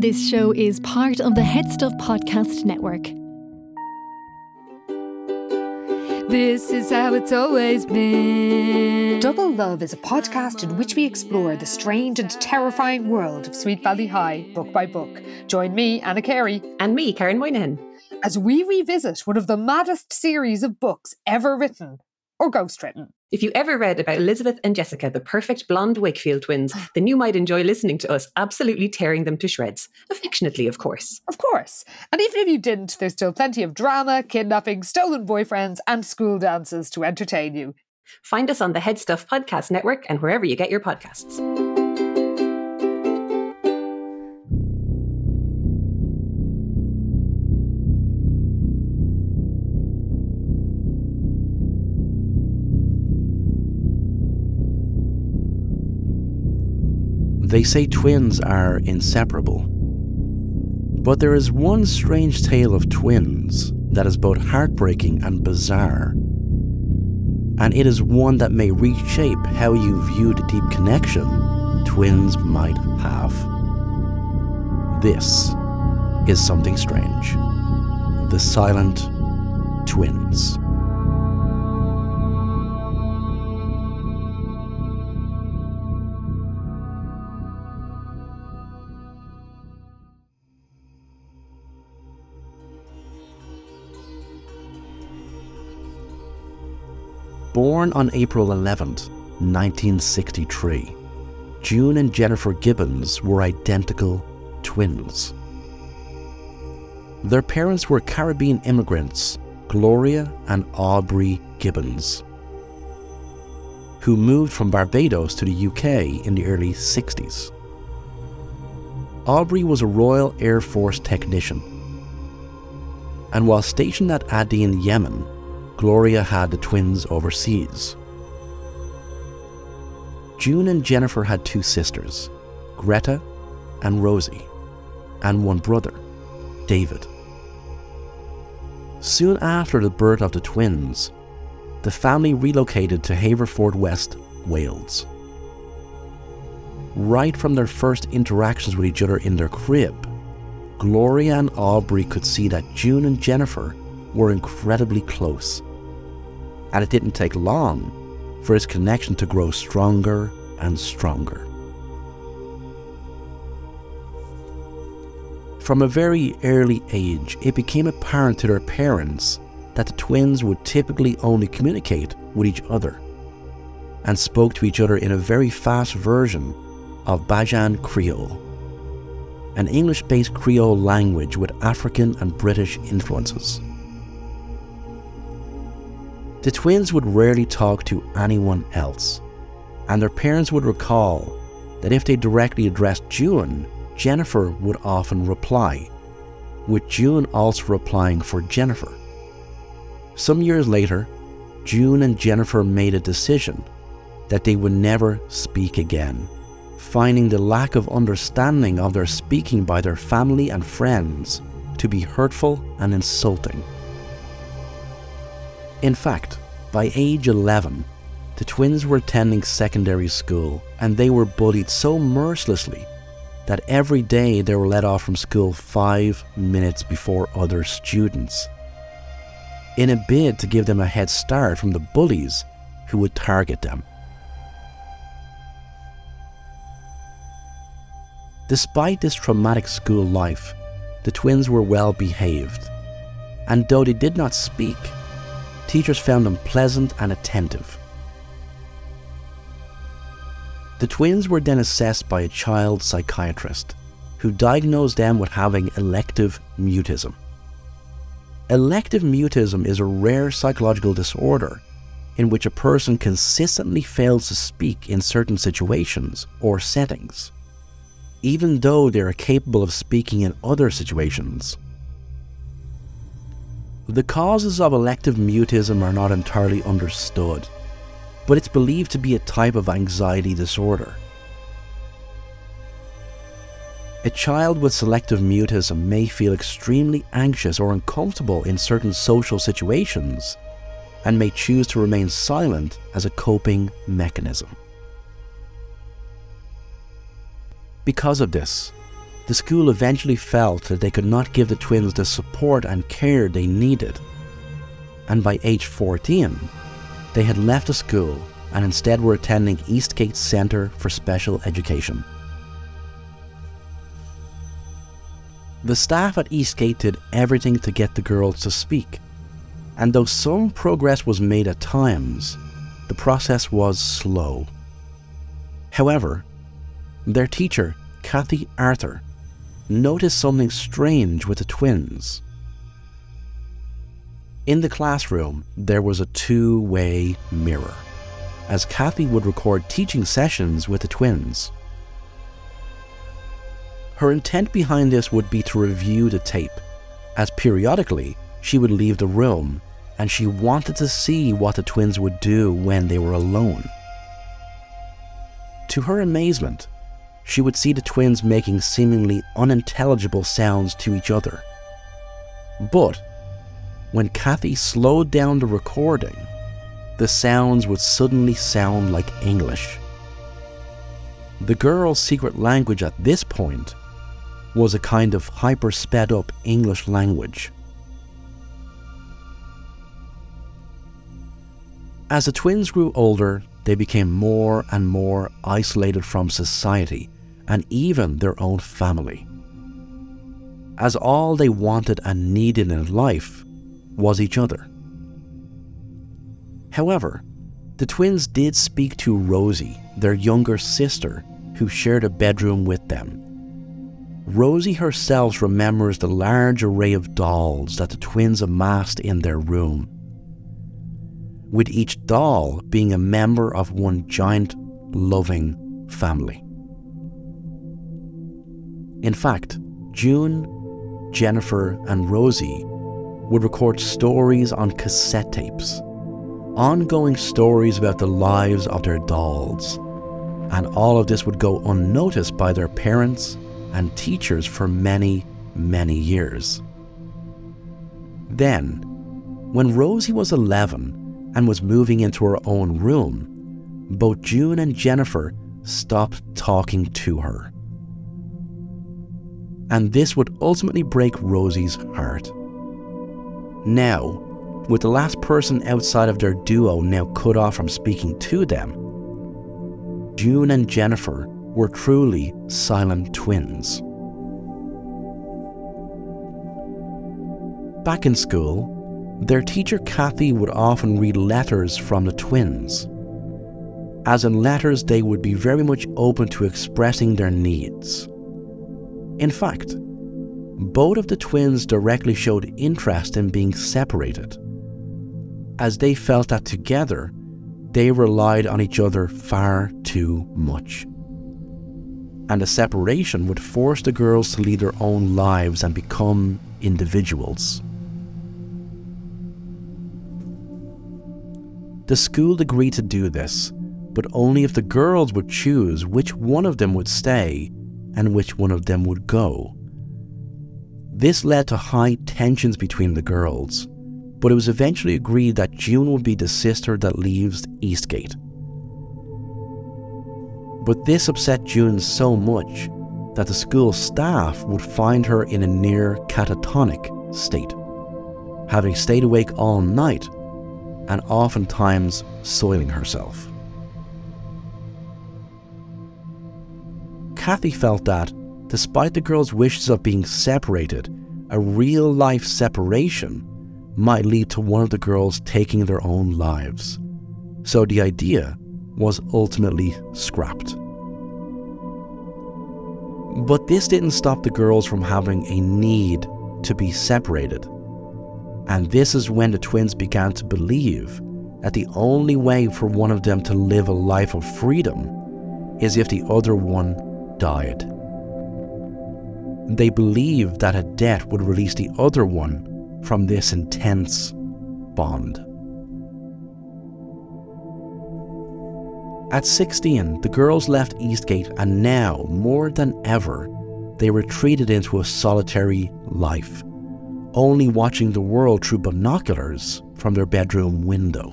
This show is part of the Head Stuff Podcast Network. This is how it's always been. Double Love is a podcast in which we explore the strange and terrifying world of Sweet Valley High, book by book. Join me, Anna Carey, And me, Karen Moynihan. as we revisit one of the maddest series of books ever written or ghostwritten. If you ever read about Elizabeth and Jessica, the perfect blonde Wakefield twins, then you might enjoy listening to us absolutely tearing them to shreds. Affectionately, of course. Of course. And even if you didn't, there's still plenty of drama, kidnapping, stolen boyfriends, and school dances to entertain you. Find us on the Head Stuff Podcast Network and wherever you get your podcasts. They say twins are inseparable. But there is one strange tale of twins that is both heartbreaking and bizarre. And it is one that may reshape how you view the deep connection twins might have. This is something strange. The Silent Twins. Born on April 11th, 1963, June and Jennifer Gibbons were identical twins. Their parents were Caribbean immigrants, Gloria and Aubrey Gibbons, who moved from Barbados to the UK in the early 60s. Aubrey was a Royal Air Force technician, and while stationed at Aden, Yemen, Gloria had the twins overseas. June and Jennifer had two sisters, Greta and Rosie, and one brother, David. Soon after the birth of the twins, the family relocated to Haverfordwest, Wales. Right from their first interactions with each other in their crib, Gloria and Aubrey could see that June and Jennifer were incredibly close and it didn't take long for his connection to grow stronger and stronger. From a very early age, it became apparent to their parents that the twins would typically only communicate with each other and spoke to each other in a very fast version of Bajan Creole, an English based Creole language with African and British influences. The twins would rarely talk to anyone else, and their parents would recall that if they directly addressed June, Jennifer would often reply, with June also replying for Jennifer. Some years later, June and Jennifer made a decision that they would never speak again, finding the lack of understanding of their speaking by their family and friends to be hurtful and insulting. In fact, by age 11, the twins were attending secondary school and they were bullied so mercilessly that every day they were let off from school five minutes before other students. In a bid to give them a head start from the bullies who would target them. Despite this traumatic school life, the twins were well behaved, and though they did not speak, teachers found them pleasant and attentive. The twins were then assessed by a child psychiatrist who diagnosed them with having elective mutism. Elective mutism is a rare psychological disorder in which a person consistently fails to speak in certain situations or settings, even though they are capable of speaking in other situations. The causes of elective mutism are not entirely understood, but it's believed to be a type of anxiety disorder. A child with selective mutism may feel extremely anxious or uncomfortable in certain social situations and may choose to remain silent as a coping mechanism. Because of this, the school eventually felt that they could not give the twins the support and care they needed. And by age 14, they had left the school and instead were attending Eastgate Centre for Special Education. The staff at Eastgate did everything to get the girls to speak, and though some progress was made at times, the process was slow. However, their teacher, Kathy Arthur, noticed something strange with the twins. In the classroom, there was a two way mirror, as Kathy would record teaching sessions with the twins. Her intent behind this would be to review the tape, as periodically she would leave the room and she wanted to see what the twins would do when they were alone. To her amazement, she would see the twins making seemingly unintelligible sounds to each other. But when Kathy slowed down the recording, the sounds would suddenly sound like English. The girl's secret language at this point was a kind of hyper sped up English language. As the twins grew older, they became more and more isolated from society and even their own family. As all they wanted and needed in life was each other. However, the twins did speak to Rosie, their younger sister, who shared a bedroom with them. Rosie herself remembers the large array of dolls that the twins amassed in their room, with each doll being a member of one giant, loving family. In fact, June, Jennifer, and Rosie would record stories on cassette tapes, ongoing stories about the lives of their dolls, and all of this would go unnoticed by their parents and teachers for many, many years. Then, when Rosie was 11 and was moving into her own room, both June and Jennifer stopped talking to her. And this would ultimately break Rosie's heart. Now, with the last person outside of their duo now cut off from speaking to them, June and Jennifer were truly silent twins. Back in school, their teacher Kathy would often read letters from the twins. As in letters, they would be very much open to expressing their needs. In fact, both of the twins directly showed interest in being separated, as they felt that together they relied on each other far too much. And a separation would force the girls to lead their own lives and become individuals. The school agreed to do this, but only if the girls would choose which one of them would stay and which one of them would go. This led to high tensions between the girls, but it was eventually agreed that June would be the sister that leaves Eastgate. But this upset June so much that the school staff would find her in a near catatonic state, having stayed awake all night and oftentimes soiling herself. Kathy felt that, despite the girls' wishes of being separated, a real life separation might lead to one of the girls taking their own lives. So the idea was ultimately scrapped. But this didn't stop the girls from having a need to be separated. And this is when the twins began to believe that the only way for one of them to live a life of freedom is if the other one died. They believed that a death would release the other one from this intense bond. At 16, the girls left Eastgate, and now, more than ever, they retreated into a solitary life, only watching the world through binoculars from their bedroom window.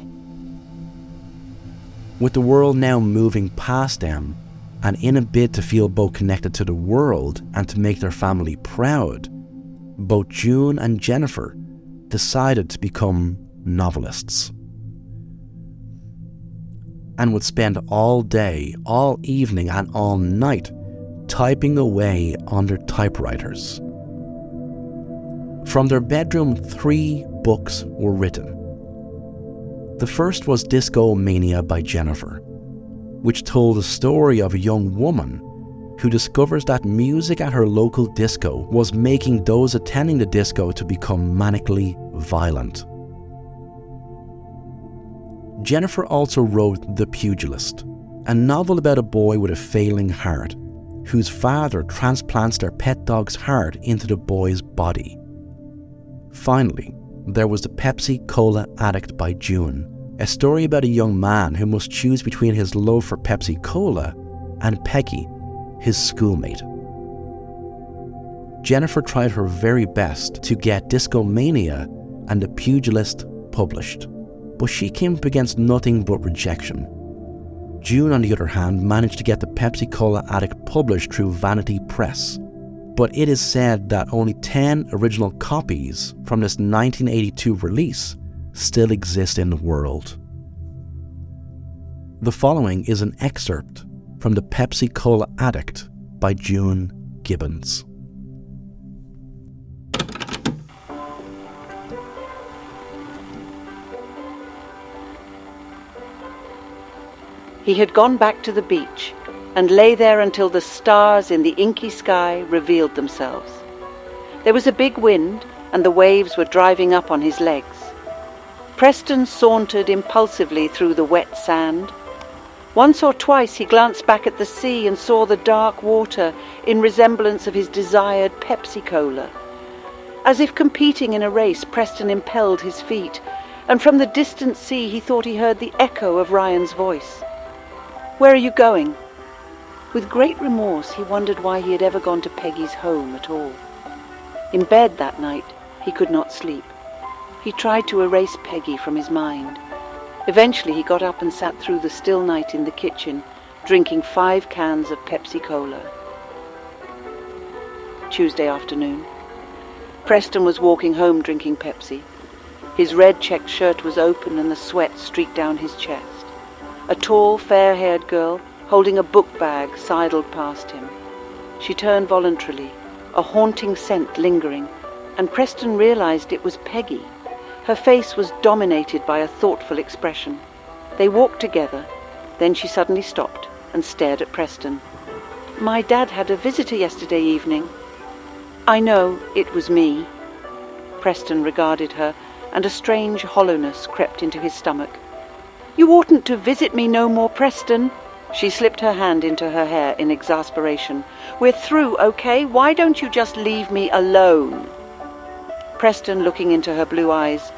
With the world now moving past them, and in a bid to feel both connected to the world and to make their family proud, both June and Jennifer decided to become novelists and would spend all day, all evening, and all night typing away on their typewriters. From their bedroom, three books were written. The first was Discomania by Jennifer, which told the story of a young woman who discovers that music at her local disco was making those attending the disco to become manically violent. Jennifer also wrote The Pugilist, a novel about a boy with a failing heart whose father transplants their pet dog's heart into the boy's body. Finally, there was The Pepsi Cola Addict by June, a story about a young man who must choose between his love for Pepsi Cola and Peggy, his schoolmate. Jennifer tried her very best to get Discomania and The Pugilist published but she came up against nothing but rejection. June, on the other hand, managed to get the Pepsi Cola Addict published through Vanity Press, but it is said that only 10 original copies from this 1982 release still exist in the world. The following is an excerpt from The Pepsi Cola Addict by June Gibbons. He had gone back to the beach and lay there until the stars in the inky sky revealed themselves. There was a big wind and the waves were driving up on his legs. Preston sauntered impulsively through the wet sand. Once or twice he glanced back at the sea and saw the dark water in resemblance of his desired Pepsi Cola. As if competing in a race, Preston impelled his feet, and from the distant sea he thought he heard the echo of Ryan's voice. Where are you going? With great remorse, he wondered why he had ever gone to Peggy's home at all. In bed that night, he could not sleep. He tried to erase Peggy from his mind. Eventually, he got up and sat through the still night in the kitchen, drinking five cans of Pepsi Cola. Tuesday afternoon. Preston was walking home drinking Pepsi. His red checked shirt was open and the sweat streaked down his chest. A tall, fair-haired girl, holding a book bag, sidled past him. She turned voluntarily, a haunting scent lingering, and Preston realized it was Peggy. Her face was dominated by a thoughtful expression. They walked together, then she suddenly stopped and stared at Preston. My dad had a visitor yesterday evening. I know it was me. Preston regarded her, and a strange hollowness crept into his stomach. You oughtn't to visit me no more, Preston. She slipped her hand into her hair in exasperation. We're through, okay? Why don't you just leave me alone? Preston looking into her blue eyes.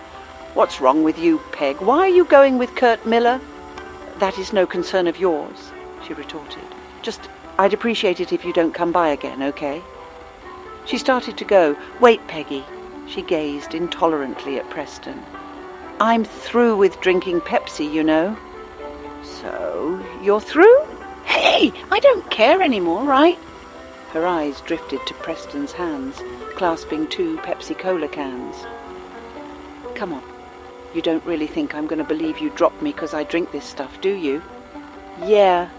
What's wrong with you, Peg? Why are you going with Kurt Miller? That is no concern of yours, she retorted. Just, I'd appreciate it if you don't come by again, okay? She started to go. Wait, Peggy. She gazed intolerantly at Preston. I'm through with drinking Pepsi, you know. So, you're through? Hey, I don't care anymore, right? Her eyes drifted to Preston's hands, clasping two Pepsi Cola cans. Come on. You don't really think I'm going to believe you dropped me because I drink this stuff, do you? Yeah,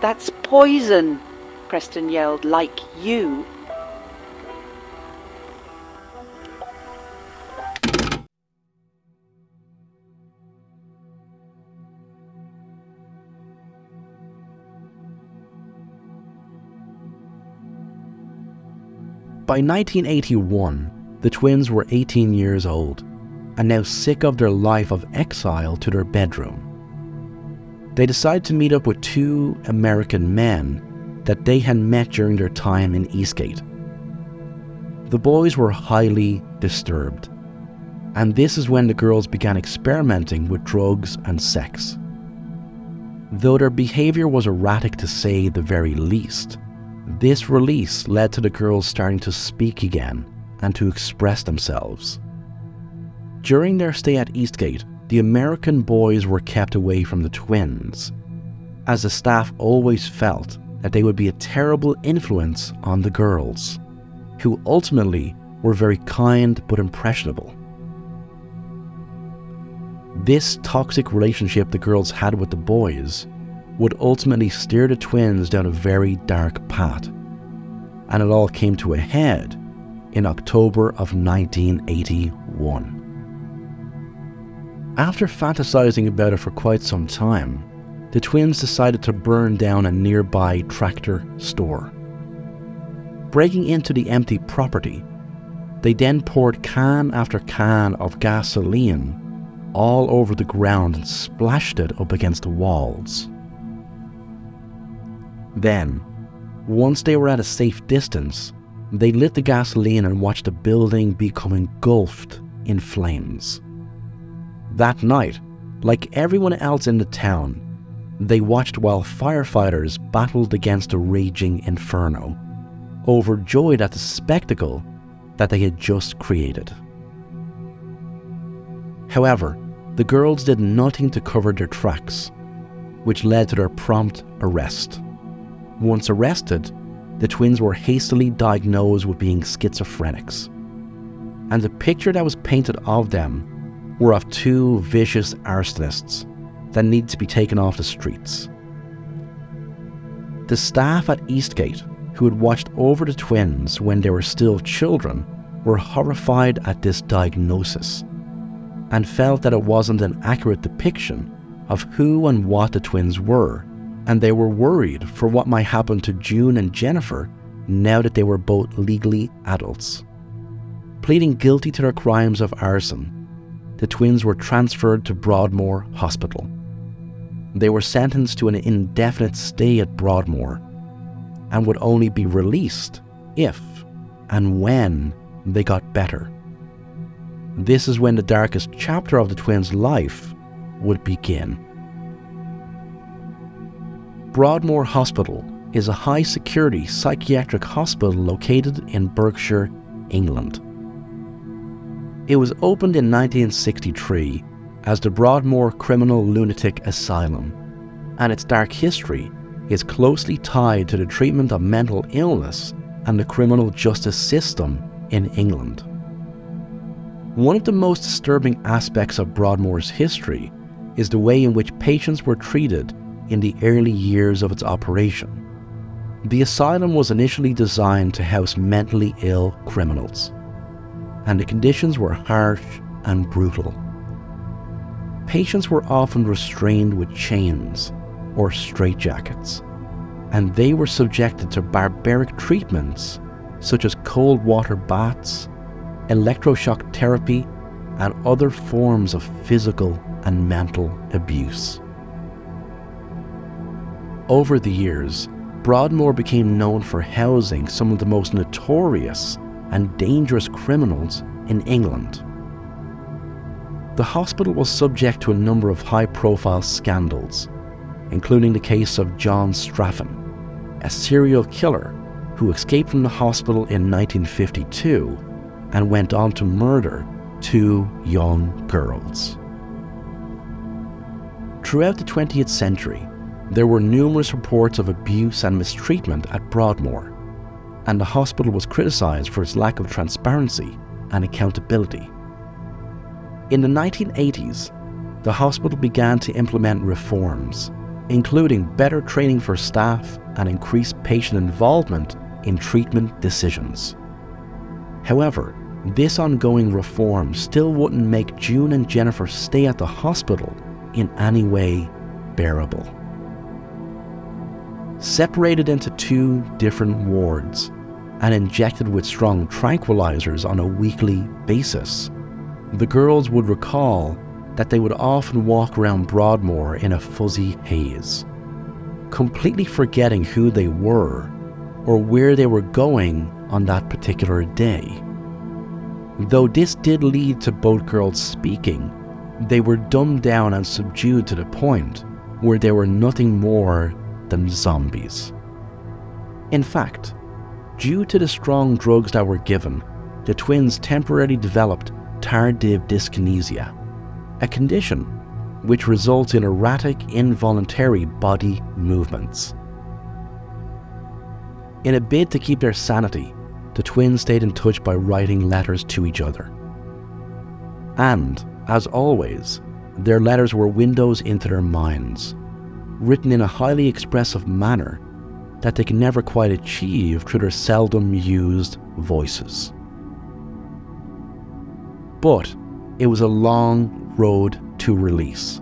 that's poison, Preston yelled, like you. By 1981, the twins were 18 years old and now sick of their life of exile to their bedroom. They decided to meet up with two American men that they had met during their time in Eastgate. The boys were highly disturbed, and this is when the girls began experimenting with drugs and sex. Though their behaviour was erratic to say the very least, this release led to the girls starting to speak again and to express themselves. During their stay at Eastgate, the American boys were kept away from the twins, as the staff always felt that they would be a terrible influence on the girls, who ultimately were very kind but impressionable. This toxic relationship the girls had with the boys would ultimately steer the twins down a very dark path, and it all came to a head in October of 1981. After fantasizing about it for quite some time, the twins decided to burn down a nearby tractor store. Breaking into the empty property, they then poured can after can of gasoline all over the ground and splashed it up against the walls. Then, once they were at a safe distance, they lit the gasoline and watched the building become engulfed in flames. That night, like everyone else in the town, they watched while firefighters battled against a raging inferno, overjoyed at the spectacle that they had just created. However, the girls did nothing to cover their tracks, which led to their prompt arrest. Once arrested, the twins were hastily diagnosed with being schizophrenics. And the picture that was painted of them were of two vicious arsonists that need to be taken off the streets. The staff at Eastgate, who had watched over the twins when they were still children, were horrified at this diagnosis and felt that it wasn't an accurate depiction of who and what the twins were, and they were worried for what might happen to June and Jennifer now that they were both legally adults. Pleading guilty to their crimes of arson, the twins were transferred to Broadmoor Hospital. They were sentenced to an indefinite stay at Broadmoor and would only be released if and when they got better. This is when the darkest chapter of the twins' life would begin. Broadmoor Hospital is a high security psychiatric hospital located in Berkshire, England. It was opened in 1963 as the Broadmoor Criminal Lunatic Asylum, and its dark history is closely tied to the treatment of mental illness and the criminal justice system in England. One of the most disturbing aspects of Broadmoor's history is the way in which patients were treated in the early years of its operation. The asylum was initially designed to house mentally ill criminals and the conditions were harsh and brutal. Patients were often restrained with chains or straitjackets, and they were subjected to barbaric treatments such as cold water baths, electroshock therapy, and other forms of physical and mental abuse. Over the years, Broadmoor became known for housing some of the most notorious and dangerous criminals in England. The hospital was subject to a number of high profile scandals, including the case of John Straffen, a serial killer who escaped from the hospital in 1952 and went on to murder two young girls. Throughout the 20th century, there were numerous reports of abuse and mistreatment at Broadmoor, and the hospital was criticised for its lack of transparency and accountability. In the 1980s, the hospital began to implement reforms, including better training for staff and increased patient involvement in treatment decisions. However, this ongoing reform still wouldn't make June and Jennifer stay at the hospital in any way bearable separated into two different wards and injected with strong tranquilizers on a weekly basis. The girls would recall that they would often walk around Broadmoor in a fuzzy haze, completely forgetting who they were or where they were going on that particular day. Though this did lead to both girls speaking, they were dumbed down and subdued to the point where they were nothing more than zombies. In fact, due to the strong drugs that were given, the twins temporarily developed tardive dyskinesia, a condition which results in erratic, involuntary body movements. In a bid to keep their sanity, the twins stayed in touch by writing letters to each other. And, as always, their letters were windows into their minds, written in a highly expressive manner that they could never quite achieve through their seldom used voices. But it was a long road to release.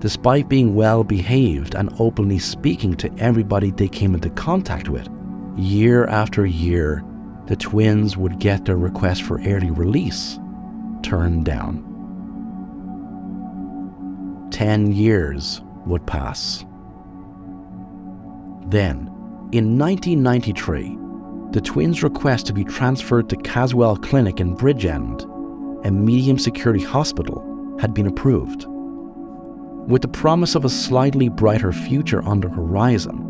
Despite being well behaved and openly speaking to everybody they came into contact with, year after year, the twins would get their request for early release turned down. Ten years would pass. Then, in 1993, the twins' request to be transferred to Caswell Clinic in Bridgend, a medium security hospital, had been approved. With the promise of a slightly brighter future on the horizon,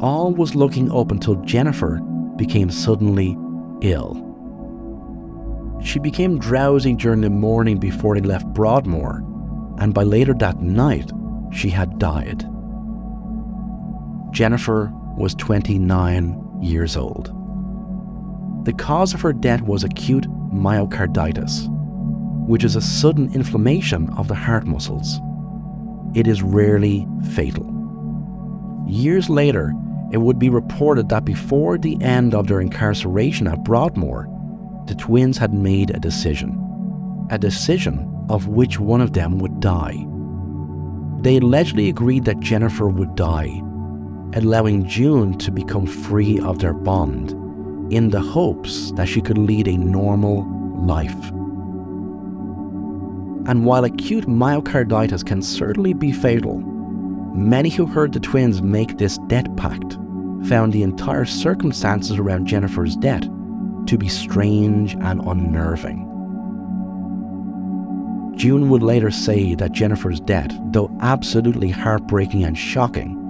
all was looking up until Jennifer became suddenly ill. She became drowsy during the morning before they left Broadmoor, and by later that night, she had died. Jennifer was 29 years old. The cause of her death was acute myocarditis, which is a sudden inflammation of the heart muscles. It is rarely fatal. Years later, it would be reported that before the end of their incarceration at Broadmoor, the twins had made a decision. A decision of which one of them would die. They allegedly agreed that Jennifer would die, allowing June to become free of their bond in the hopes that she could lead a normal life. And while acute myocarditis can certainly be fatal, many who heard the twins make this death pact found the entire circumstances around Jennifer's death to be strange and unnerving. June would later say that Jennifer's death, though absolutely heartbreaking and shocking,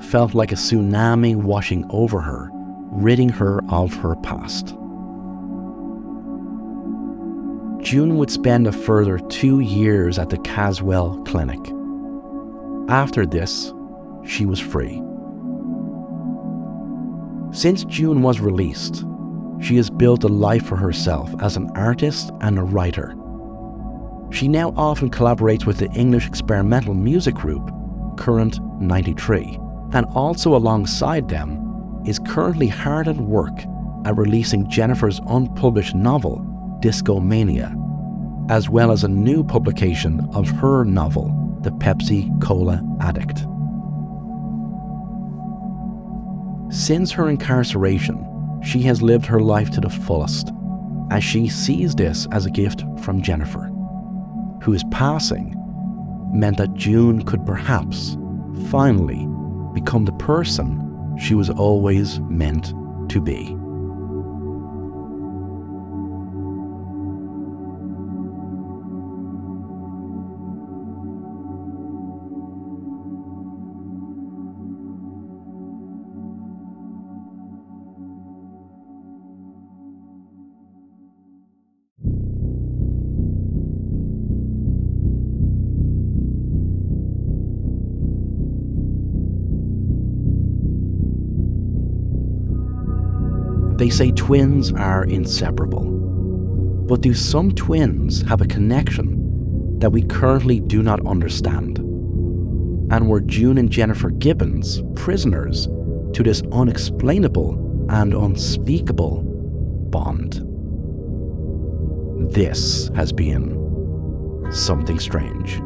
felt like a tsunami washing over her, ridding her of her past. June would spend a further two years at the Caswell Clinic. After this, she was free. Since June was released, she has built a life for herself as an artist and a writer. She now often collaborates with the English experimental music group Current 93, and also alongside them is currently hard at work at releasing Jennifer's unpublished novel, Discomania, as well as a new publication of her novel, The Pepsi Cola Addict. Since her incarceration, she has lived her life to the fullest, as she sees this as a gift from Jennifer, whose passing meant that June could perhaps finally become the person she was always meant to be. Say twins are inseparable. But do some twins have a connection that we currently do not understand? And were June and Jennifer Gibbons prisoners to this unexplainable and unspeakable bond? This has been something strange.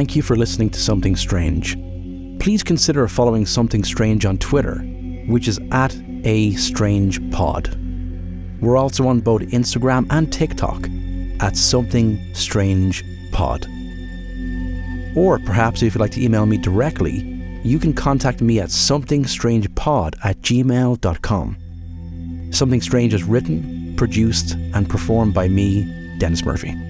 Thank you for listening to Something Strange. Please consider following Something Strange on Twitter, which is at a strange pod. We're also on both Instagram and TikTok at Something Strange Pod. Or perhaps if you'd like to email me directly, you can contact me at somethingstrangepod at gmail.com. Something Strange is written, produced, and performed by me, Dennis Murphy.